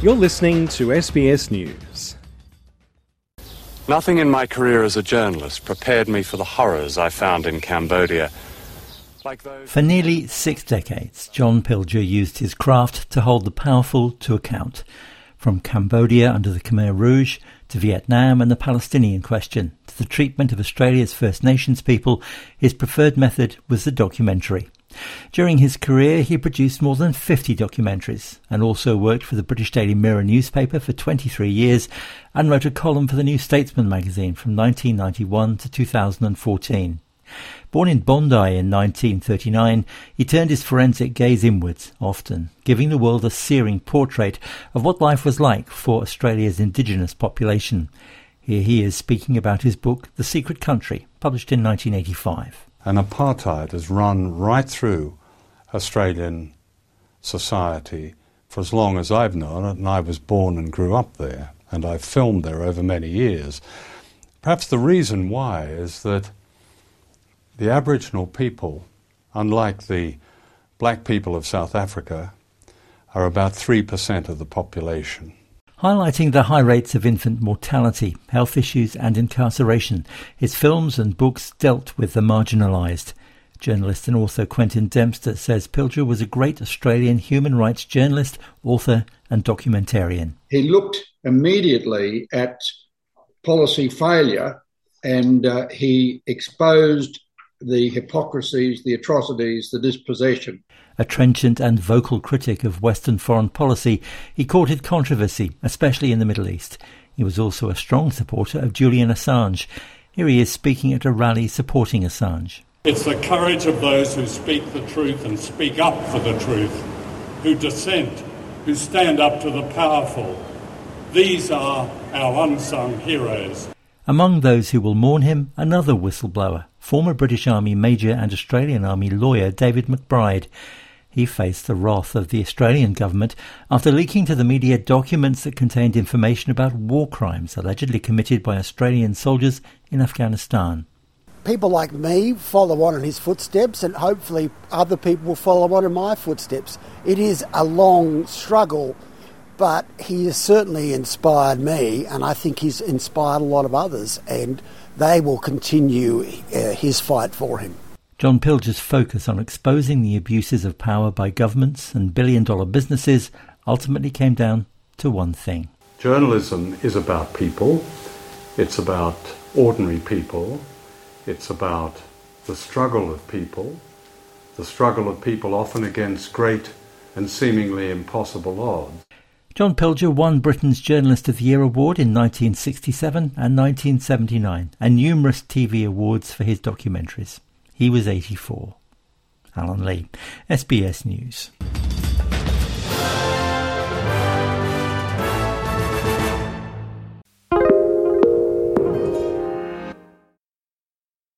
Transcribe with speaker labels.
Speaker 1: You're listening to SBS News.
Speaker 2: Nothing in my career as a journalist prepared me for the horrors I found in Cambodia. Like those
Speaker 3: For nearly six decades, John Pilger used his craft to hold the powerful to account. From Cambodia under the Khmer Rouge to Vietnam and the Palestinian question to the treatment of Australia's First Nations people, his preferred method was the documentary. During his career, he produced more than 50 documentaries and also worked for the British Daily Mirror newspaper for 23 years and wrote a column for the New Statesman magazine from 1991 to 2014. Born in Bondi in 1939, he turned his forensic gaze inwards, often giving the world a searing portrait of what life was like for Australia's indigenous population. Here he is speaking about his book, The Secret Country, published in 1985.
Speaker 4: And apartheid has run right through Australian society for as long as I've known it, and I was born and grew up there, and I've filmed there over many years. Perhaps the reason why is that the Aboriginal people, unlike the black people of South Africa, are about 3% of the population.
Speaker 3: Highlighting the high rates of infant mortality, health issues, and incarceration, his films and books dealt with the marginalised. Journalist and author Quentin Dempster says Pilger was a great Australian human rights journalist, author, and documentarian.
Speaker 5: He looked immediately at policy failure and uh, he exposed the hypocrisies, the atrocities, the dispossession.
Speaker 3: A trenchant and vocal critic of Western foreign policy, he courted controversy, especially in the Middle East. He was also a strong supporter of Julian Assange. Here he is speaking at a rally supporting Assange.
Speaker 6: It's the courage of those who speak the truth and speak up for the truth, who dissent, who stand up to the powerful. These are our unsung heroes.
Speaker 3: Among those who will mourn him, another whistleblower, former British Army Major and Australian Army lawyer David McBride. He faced the wrath of the Australian government after leaking to the media documents that contained information about war crimes allegedly committed by Australian soldiers in Afghanistan.
Speaker 7: People like me follow on in his footsteps, and hopefully other people will follow on in my footsteps. It is a long struggle, but he has certainly inspired me, and I think he's inspired a lot of others, and they will continue uh, his fight for him.
Speaker 3: John Pilger's focus on exposing the abuses of power by governments and billion dollar businesses ultimately came down to one thing.
Speaker 4: Journalism is about people, it's about ordinary people, it's about the struggle of people, the struggle of people often against great and seemingly impossible odds.
Speaker 3: John Pilger won Britain's Journalist of the Year award in 1967 and 1979 and numerous TV awards for his documentaries. He was 84. Alan Lee, SBS News.